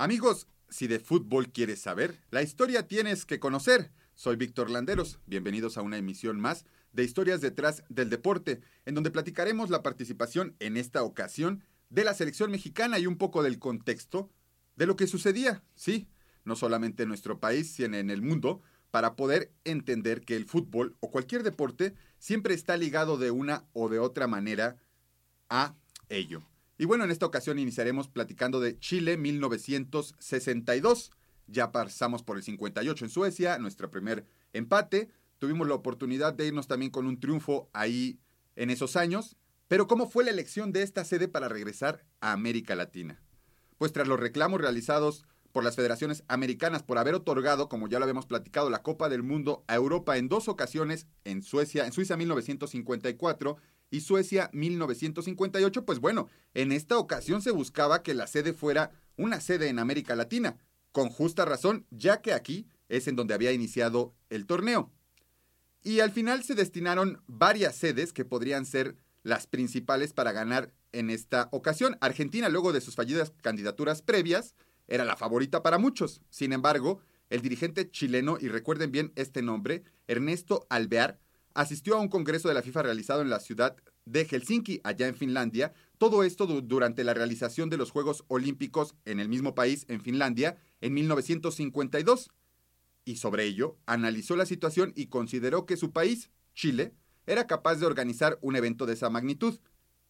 Amigos, si de fútbol quieres saber, la historia tienes que conocer. Soy Víctor Landeros. Bienvenidos a una emisión más de Historias detrás del deporte, en donde platicaremos la participación en esta ocasión de la selección mexicana y un poco del contexto de lo que sucedía, sí, no solamente en nuestro país, sino en el mundo, para poder entender que el fútbol o cualquier deporte siempre está ligado de una o de otra manera a ello. Y bueno, en esta ocasión iniciaremos platicando de Chile 1962. Ya pasamos por el 58 en Suecia, nuestro primer empate. Tuvimos la oportunidad de irnos también con un triunfo ahí en esos años. Pero ¿cómo fue la elección de esta sede para regresar a América Latina? Pues tras los reclamos realizados por las federaciones americanas por haber otorgado, como ya lo habíamos platicado, la Copa del Mundo a Europa en dos ocasiones, en Suecia, en Suiza 1954 y Suecia 1958, pues bueno, en esta ocasión se buscaba que la sede fuera una sede en América Latina, con justa razón, ya que aquí es en donde había iniciado el torneo. Y al final se destinaron varias sedes que podrían ser las principales para ganar en esta ocasión. Argentina, luego de sus fallidas candidaturas previas, era la favorita para muchos. Sin embargo, el dirigente chileno, y recuerden bien este nombre, Ernesto Alvear, asistió a un congreso de la FIFA realizado en la ciudad de Helsinki, allá en Finlandia. Todo esto durante la realización de los Juegos Olímpicos en el mismo país, en Finlandia, en 1952. Y sobre ello, analizó la situación y consideró que su país, Chile, era capaz de organizar un evento de esa magnitud.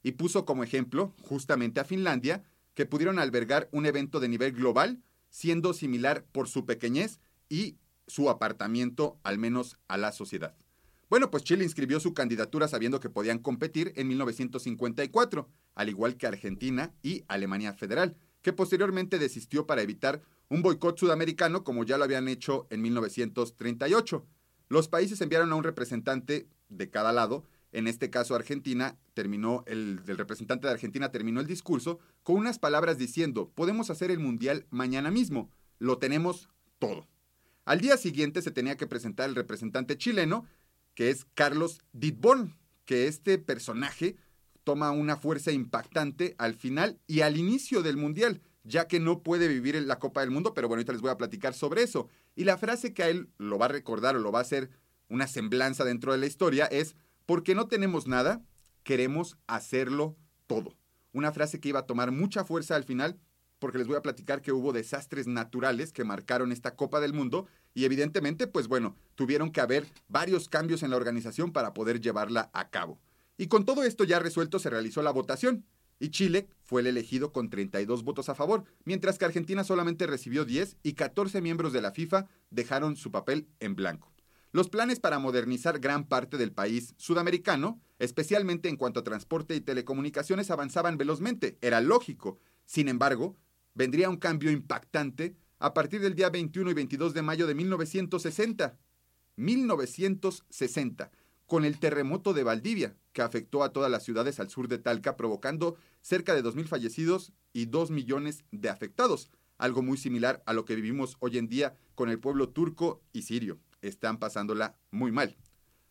Y puso como ejemplo, justamente a Finlandia, que pudieron albergar un evento de nivel global, siendo similar por su pequeñez y su apartamiento, al menos a la sociedad. Bueno, pues Chile inscribió su candidatura sabiendo que podían competir en 1954, al igual que Argentina y Alemania Federal, que posteriormente desistió para evitar un boicot sudamericano como ya lo habían hecho en 1938. Los países enviaron a un representante de cada lado, en este caso Argentina, terminó el, representante de Argentina terminó el discurso con unas palabras diciendo, podemos hacer el mundial mañana mismo, lo tenemos todo. Al día siguiente se tenía que presentar el representante chileno, que es Carlos Ditborn, que este personaje toma una fuerza impactante al final y al inicio del Mundial, ya que no puede vivir en la Copa del Mundo, pero bueno, ahorita les voy a platicar sobre eso. Y la frase que a él lo va a recordar o lo va a hacer una semblanza dentro de la historia es, porque no tenemos nada, queremos hacerlo todo. Una frase que iba a tomar mucha fuerza al final porque les voy a platicar que hubo desastres naturales que marcaron esta Copa del Mundo y evidentemente, pues bueno, tuvieron que haber varios cambios en la organización para poder llevarla a cabo. Y con todo esto ya resuelto se realizó la votación y Chile fue el elegido con 32 votos a favor, mientras que Argentina solamente recibió 10 y 14 miembros de la FIFA dejaron su papel en blanco. Los planes para modernizar gran parte del país sudamericano, especialmente en cuanto a transporte y telecomunicaciones, avanzaban velozmente. Era lógico. Sin embargo, vendría un cambio impactante a partir del día 21 y 22 de mayo de 1960. 1960, con el terremoto de Valdivia, que afectó a todas las ciudades al sur de Talca, provocando cerca de 2.000 fallecidos y 2 millones de afectados, algo muy similar a lo que vivimos hoy en día con el pueblo turco y sirio. Están pasándola muy mal.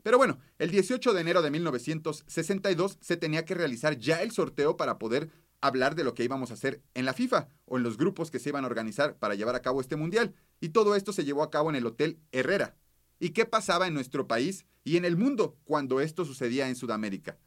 Pero bueno, el 18 de enero de 1962 se tenía que realizar ya el sorteo para poder hablar de lo que íbamos a hacer en la FIFA o en los grupos que se iban a organizar para llevar a cabo este mundial. Y todo esto se llevó a cabo en el Hotel Herrera. ¿Y qué pasaba en nuestro país y en el mundo cuando esto sucedía en Sudamérica?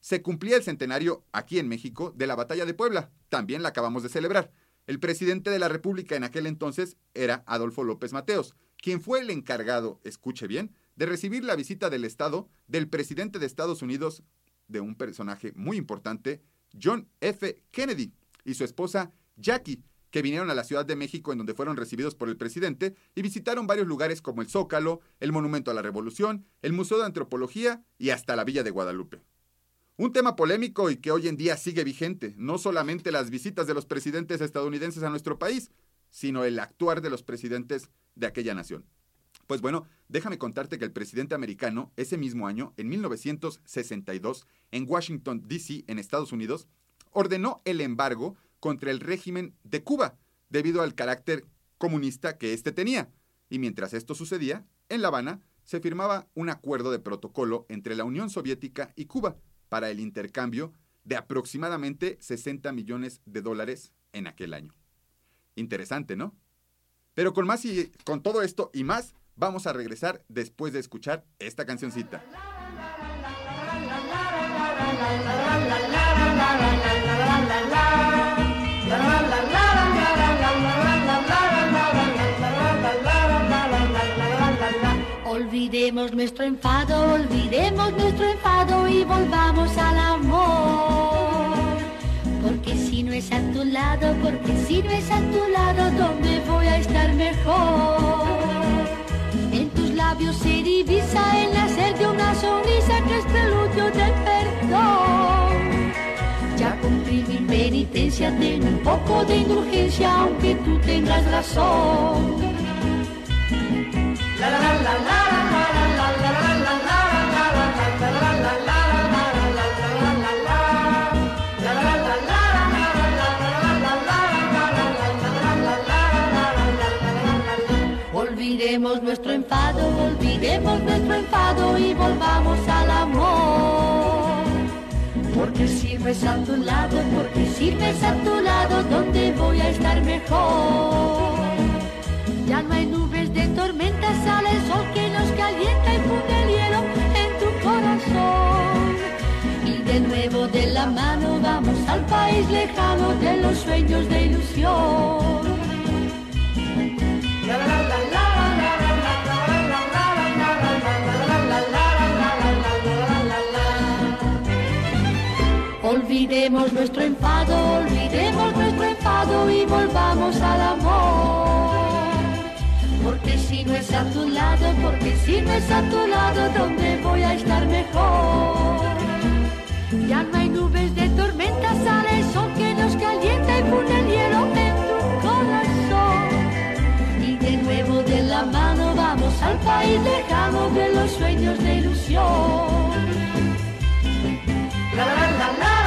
Se cumplía el centenario aquí en México de la Batalla de Puebla. También la acabamos de celebrar. El presidente de la República en aquel entonces era Adolfo López Mateos, quien fue el encargado, escuche bien, de recibir la visita del Estado del presidente de Estados Unidos, de un personaje muy importante, John F. Kennedy y su esposa Jackie, que vinieron a la Ciudad de México en donde fueron recibidos por el presidente y visitaron varios lugares como el Zócalo, el Monumento a la Revolución, el Museo de Antropología y hasta la Villa de Guadalupe. Un tema polémico y que hoy en día sigue vigente, no solamente las visitas de los presidentes estadounidenses a nuestro país, sino el actuar de los presidentes de aquella nación. Pues bueno, déjame contarte que el presidente americano ese mismo año, en 1962, en Washington, D.C., en Estados Unidos, ordenó el embargo contra el régimen de Cuba, debido al carácter comunista que éste tenía. Y mientras esto sucedía, en La Habana se firmaba un acuerdo de protocolo entre la Unión Soviética y Cuba para el intercambio de aproximadamente 60 millones de dólares en aquel año. Interesante, ¿no? Pero con más y con todo esto y más, vamos a regresar después de escuchar esta cancioncita. Olvidemos nuestro enfado, olvidemos nuestro enfado y volvamos al amor. Porque si no es a tu lado, porque si no es a tu lado, ¿dónde voy a estar mejor? Labios se divisa el nacer de una sonrisa que es preludio del perdón. Ya cumplí mi penitencia, ten un poco de indulgencia, aunque tú tengas razón. Olvidemos nuestro enfado, olvidemos nuestro enfado y volvamos al amor. Porque si no es a tu lado, porque si no es a tu lado, ¿dónde voy a estar mejor? Ya no hay nubes de tormenta, sale el sol que nos calienta y funde el hielo en tu corazón. Y de nuevo de la mano vamos al país lejano de los sueños de ilusión. Olvidemos nuestro enfado, olvidemos nuestro enfado y volvamos al amor. Porque si no es a tu lado, porque si no es a tu lado, ¿dónde voy a estar mejor? Ya no hay nubes de tormenta, sale el sol que nos calienta y pone el hielo en tu corazón. Y de nuevo de la mano vamos al país lejano de los sueños de ilusión. La, la, la, la.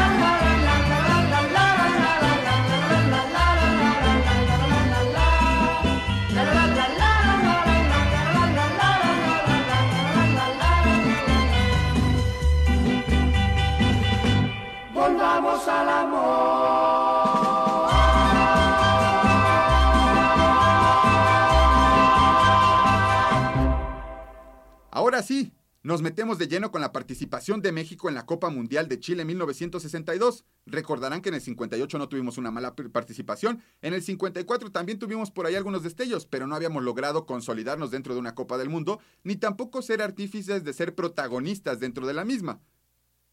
Nos metemos de lleno con la participación de México en la Copa Mundial de Chile 1962. Recordarán que en el 58 no tuvimos una mala participación, en el 54 también tuvimos por ahí algunos destellos, pero no habíamos logrado consolidarnos dentro de una Copa del Mundo, ni tampoco ser artífices de ser protagonistas dentro de la misma.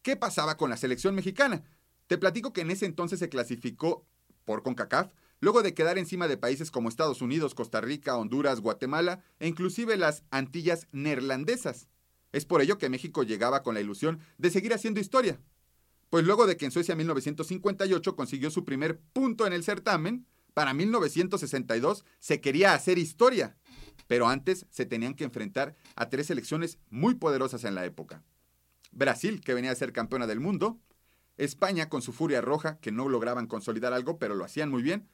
¿Qué pasaba con la selección mexicana? Te platico que en ese entonces se clasificó por CONCACAF, luego de quedar encima de países como Estados Unidos, Costa Rica, Honduras, Guatemala e inclusive las Antillas neerlandesas. Es por ello que México llegaba con la ilusión de seguir haciendo historia. Pues luego de que en Suecia 1958 consiguió su primer punto en el certamen, para 1962 se quería hacer historia. Pero antes se tenían que enfrentar a tres selecciones muy poderosas en la época. Brasil, que venía a ser campeona del mundo, España con su furia roja, que no lograban consolidar algo, pero lo hacían muy bien,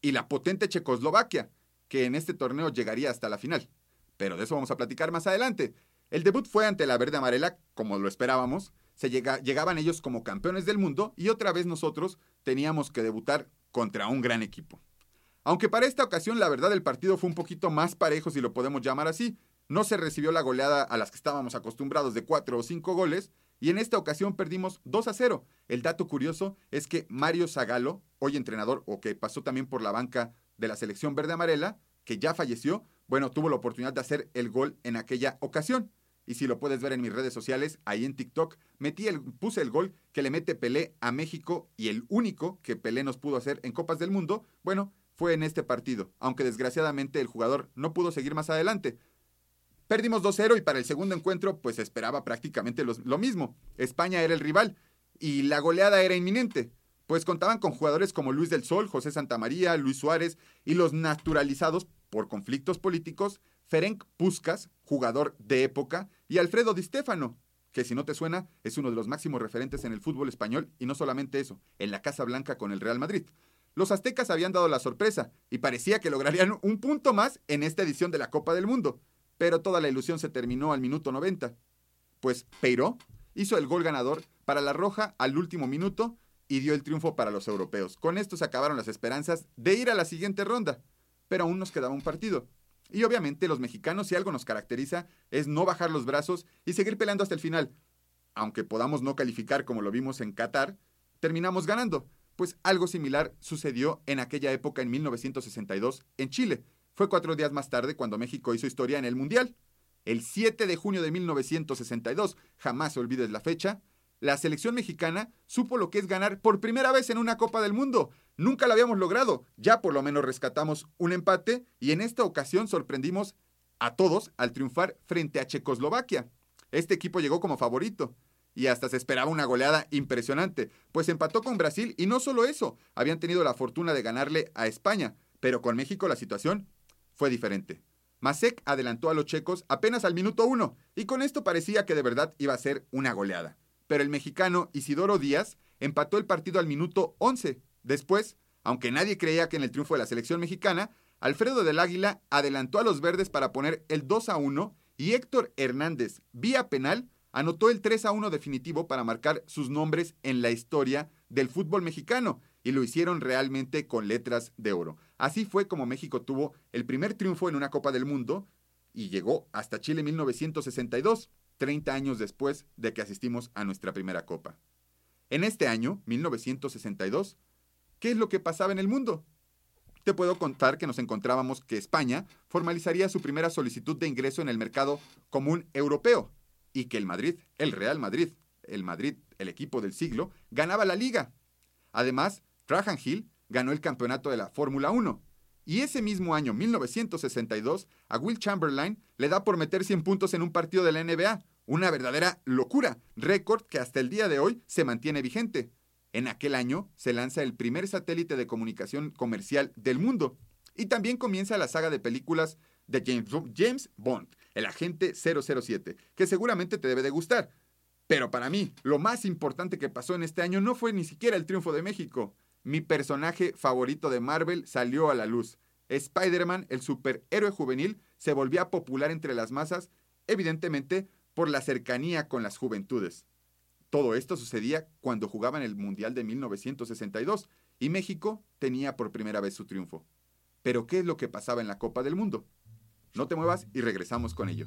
y la potente Checoslovaquia, que en este torneo llegaría hasta la final. Pero de eso vamos a platicar más adelante. El debut fue ante la verde amarela, como lo esperábamos. Se llegaban ellos como campeones del mundo y otra vez nosotros teníamos que debutar contra un gran equipo. Aunque para esta ocasión la verdad el partido fue un poquito más parejo, si lo podemos llamar así. No se recibió la goleada a las que estábamos acostumbrados de 4 o 5 goles, y en esta ocasión perdimos 2 a 0. El dato curioso es que Mario Zagalo, hoy entrenador o que pasó también por la banca de la selección verde amarela, que ya falleció, bueno, tuvo la oportunidad de hacer el gol en aquella ocasión. Y si lo puedes ver en mis redes sociales, ahí en TikTok, metí el, puse el gol que le mete Pelé a México y el único que Pelé nos pudo hacer en Copas del Mundo, bueno, fue en este partido, aunque desgraciadamente el jugador no pudo seguir más adelante. Perdimos 2-0 y para el segundo encuentro pues esperaba prácticamente lo mismo. España era el rival y la goleada era inminente, pues contaban con jugadores como Luis del Sol, José Santamaría, Luis Suárez y los naturalizados por conflictos políticos, Ferenc Puskas, jugador de época, y Alfredo Di Stefano, que si no te suena es uno de los máximos referentes en el fútbol español y no solamente eso, en la Casa Blanca con el Real Madrid. Los aztecas habían dado la sorpresa y parecía que lograrían un punto más en esta edición de la Copa del Mundo pero toda la ilusión se terminó al minuto 90. Pues Peiro hizo el gol ganador para la Roja al último minuto y dio el triunfo para los europeos. Con esto se acabaron las esperanzas de ir a la siguiente ronda, pero aún nos quedaba un partido. Y obviamente los mexicanos, si algo nos caracteriza, es no bajar los brazos y seguir peleando hasta el final. Aunque podamos no calificar como lo vimos en Qatar, terminamos ganando, pues algo similar sucedió en aquella época en 1962 en Chile. Fue cuatro días más tarde cuando México hizo historia en el Mundial. El 7 de junio de 1962, jamás olvides la fecha, la selección mexicana supo lo que es ganar por primera vez en una Copa del Mundo. Nunca lo habíamos logrado. Ya por lo menos rescatamos un empate y en esta ocasión sorprendimos a todos al triunfar frente a Checoslovaquia. Este equipo llegó como favorito y hasta se esperaba una goleada impresionante, pues empató con Brasil y no solo eso, habían tenido la fortuna de ganarle a España, pero con México la situación fue diferente. Masek adelantó a los checos apenas al minuto uno y con esto parecía que de verdad iba a ser una goleada pero el mexicano Isidoro Díaz empató el partido al minuto 11. Después, aunque nadie creía que en el triunfo de la selección mexicana, Alfredo del Águila adelantó a los verdes para poner el 2 a 1 y Héctor Hernández, vía penal, anotó el 3 a 1 definitivo para marcar sus nombres en la historia del fútbol mexicano y lo hicieron realmente con letras de oro. Así fue como México tuvo el primer triunfo en una Copa del Mundo y llegó hasta Chile 1962. 30 años después de que asistimos a nuestra primera copa. En este año, 1962, ¿qué es lo que pasaba en el mundo? Te puedo contar que nos encontrábamos que España formalizaría su primera solicitud de ingreso en el mercado común europeo y que el Madrid, el Real Madrid, el Madrid, el equipo del siglo, ganaba la liga. Además, Trajan Hill ganó el campeonato de la Fórmula 1. Y ese mismo año, 1962, a Will Chamberlain le da por meter 100 puntos en un partido de la NBA, una verdadera locura, récord que hasta el día de hoy se mantiene vigente. En aquel año se lanza el primer satélite de comunicación comercial del mundo. Y también comienza la saga de películas de James, Bond, el agente 007, que seguramente te debe de gustar. Pero para mí, lo más importante que pasó en este año no fue ni siquiera el triunfo de México. Mi personaje favorito de Marvel salió a la luz. Spider-Man, el superhéroe juvenil, se volvía popular entre las masas, evidentemente por la cercanía con las juventudes. Todo esto sucedía cuando jugaban el Mundial de 1962 y México tenía por primera vez su triunfo. Pero ¿qué es lo que pasaba en la Copa del Mundo? No te muevas y regresamos con ello.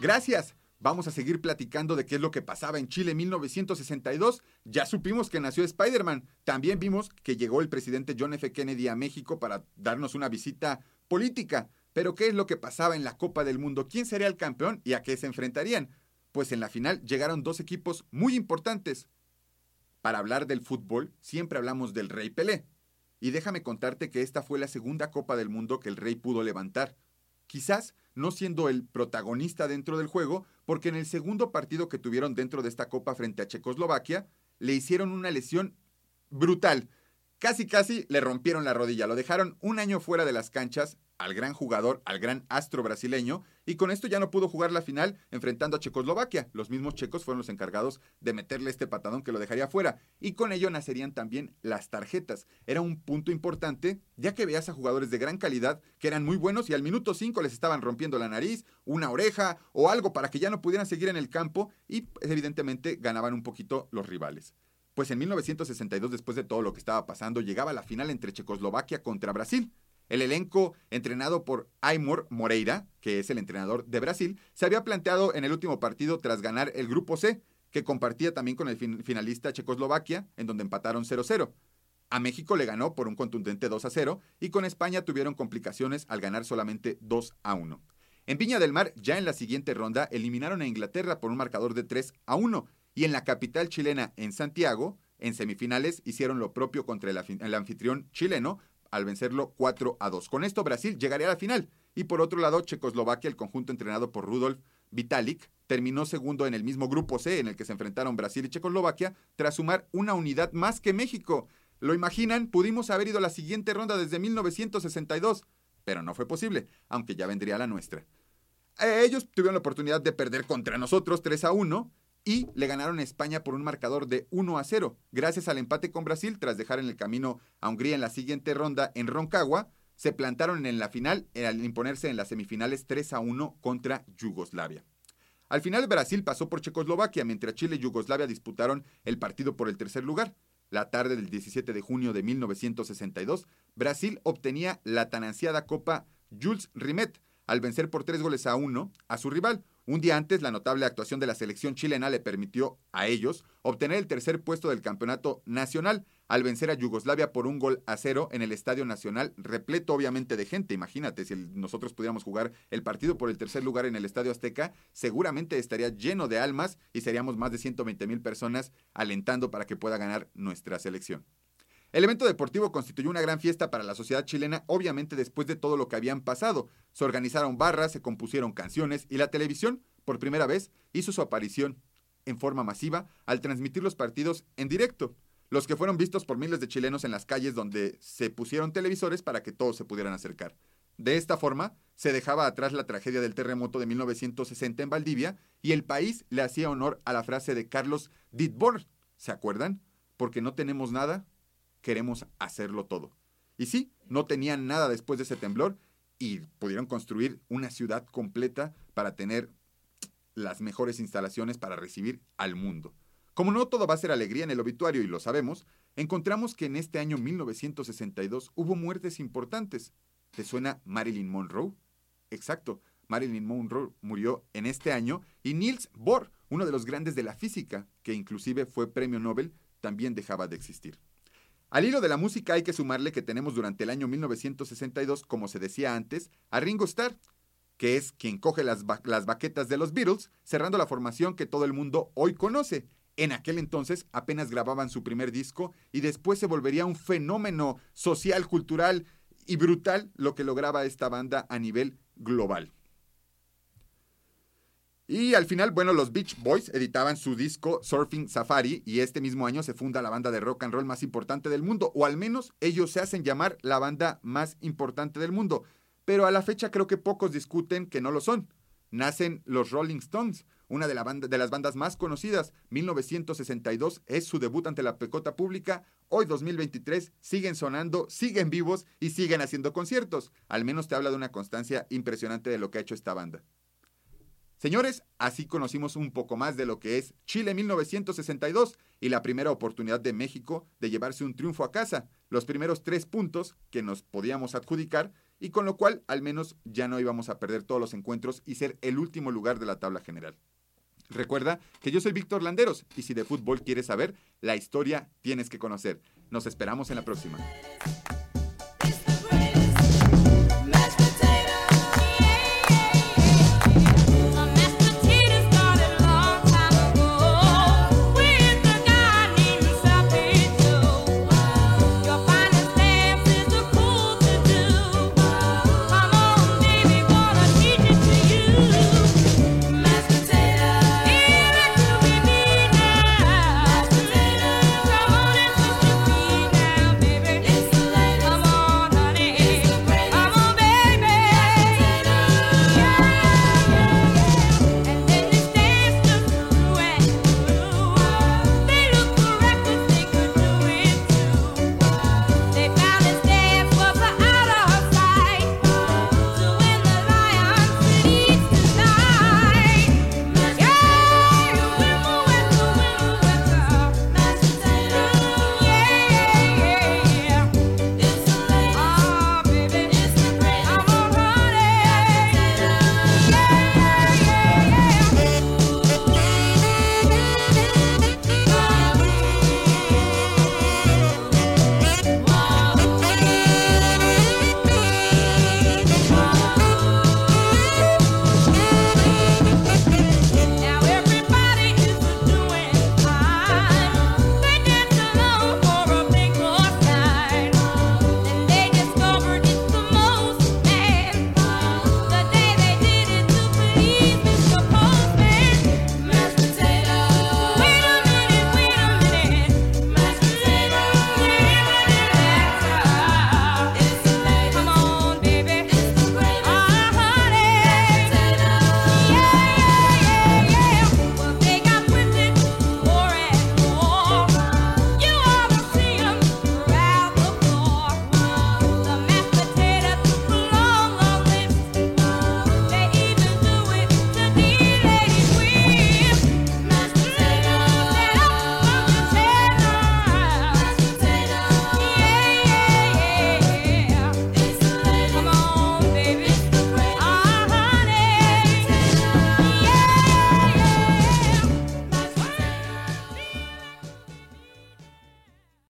Gracias. Vamos a seguir platicando de qué es lo que pasaba en Chile en 1962. Ya supimos que nació Spider-Man. También vimos que llegó el presidente John F. Kennedy a México para darnos una visita política. Pero ¿qué es lo que pasaba en la Copa del Mundo? ¿Quién sería el campeón y a qué se enfrentarían? Pues en la final llegaron dos equipos muy importantes. Para hablar del fútbol, siempre hablamos del Rey Pelé. Y déjame contarte que esta fue la segunda Copa del Mundo que el Rey pudo levantar. Quizás no siendo el protagonista dentro del juego, porque en el segundo partido que tuvieron dentro de esta Copa frente a Checoslovaquia, le hicieron una lesión brutal. Casi, casi le rompieron la rodilla, lo dejaron un año fuera de las canchas al gran jugador, al gran astro brasileño, y con esto ya no pudo jugar la final enfrentando a Checoslovaquia. Los mismos checos fueron los encargados de meterle este patadón que lo dejaría fuera, y con ello nacerían también las tarjetas. Era un punto importante, ya que veías a jugadores de gran calidad que eran muy buenos y al minuto 5 les estaban rompiendo la nariz, una oreja o algo para que ya no pudieran seguir en el campo y evidentemente ganaban un poquito los rivales. Pues en 1962, después de todo lo que estaba pasando, llegaba la final entre Checoslovaquia contra Brasil. El elenco, entrenado por Aymor Moreira, que es el entrenador de Brasil, se había planteado en el último partido tras ganar el Grupo C, que compartía también con el finalista Checoslovaquia, en donde empataron 0-0. A México le ganó por un contundente 2 0 y con España tuvieron complicaciones al ganar solamente 2 1. En Viña del Mar, ya en la siguiente ronda, eliminaron a Inglaterra por un marcador de 3 a 1 y en la capital chilena, en Santiago, en semifinales hicieron lo propio contra el, anfitrión chileno al vencerlo 4 a 2. Con esto Brasil llegaría a la final. Y por otro lado, Checoslovaquia, el conjunto entrenado por Rudolf Vitalik, terminó segundo en el mismo grupo C en el que se enfrentaron Brasil y Checoslovaquia, tras sumar una unidad más que México. ¿Lo imaginan? Pudimos haber ido a la siguiente ronda desde 1962, pero no fue posible, aunque ya vendría la nuestra. Eh, ellos tuvieron la oportunidad de perder contra nosotros 3 a 1, y le ganaron España por un marcador de 1 a 0, gracias al empate con Brasil tras dejar en el camino a Hungría en la siguiente ronda en Roncagua. Se plantaron en la final al imponerse en las semifinales 3 a 1 contra Yugoslavia. Al final Brasil pasó por Checoslovaquia, mientras Chile y Yugoslavia disputaron el partido por el tercer lugar. La tarde del 17 de junio de 1962, Brasil obtenía la tan ansiada Copa Jules Rimet al vencer por tres goles a uno a su rival, un día antes, la notable actuación de la selección chilena le permitió a ellos obtener el tercer puesto del campeonato nacional al vencer a Yugoslavia por un gol a cero en el Estadio Nacional, repleto obviamente de gente. Imagínate, si nosotros pudiéramos jugar el partido por el tercer lugar en el Estadio Azteca, seguramente estaría lleno de almas y seríamos más de 120 mil personas alentando para que pueda ganar nuestra selección. El evento deportivo constituyó una gran fiesta para la sociedad chilena, obviamente después de todo lo que habían pasado. Se organizaron barras, se compusieron canciones y la televisión, por primera vez, hizo su aparición en forma masiva al transmitir los partidos en directo. Los que fueron vistos por miles de chilenos en las calles donde se pusieron televisores para que todos se pudieran acercar. De esta forma, se dejaba atrás la tragedia del terremoto de 1960 en Valdivia y el país le hacía honor a la frase de Carlos Dittborn. ¿Se acuerdan? Porque no tenemos nada, queremos hacerlo todo. Y sí, no tenían nada después de ese temblor y pudieron construir una ciudad completa para tener las mejores instalaciones para recibir al mundo. Como no todo va a ser alegría en el obituario y lo sabemos, encontramos que en este año 1962 hubo muertes importantes. ¿Te suena Marilyn Monroe? Exacto, Marilyn Monroe murió en este año y Niels Bohr, uno de los grandes de la física, que inclusive fue premio Nobel, también dejaba de existir. Al hilo de la música hay que sumarle que tenemos durante el año 1962, como se decía antes, a Ringo Starr, que es quien coge las, las baquetas de los Beatles, cerrando la formación que todo el mundo hoy conoce. En aquel entonces apenas grababan su primer disco y después se volvería un fenómeno social, cultural y brutal lo que lograba esta banda a nivel global. Y al final, bueno, los Beach Boys editaban su disco Surfing Safari y este mismo año se funda la banda de rock and roll más importante del mundo, o al menos ellos se hacen llamar la banda más importante del mundo. Pero a la fecha creo que pocos discuten que no lo son. Nacen los Rolling Stones, una de, las bandas más conocidas. 1962 es su debut ante la pecota pública. Hoy 2023 siguen sonando, siguen vivos y siguen haciendo conciertos. Al menos te habla de una constancia impresionante de lo que ha hecho esta banda. Señores, así conocimos un poco más de lo que es Chile 1962 y la primera oportunidad de México de llevarse un triunfo a casa, los primeros tres puntos que nos podíamos adjudicar y con lo cual al menos ya no íbamos a perder todos los encuentros y ser el último lugar de la tabla general. Recuerda que yo soy Víctor Landeros y si de fútbol quieres saber, la historia tienes que conocer. Nos esperamos en la próxima.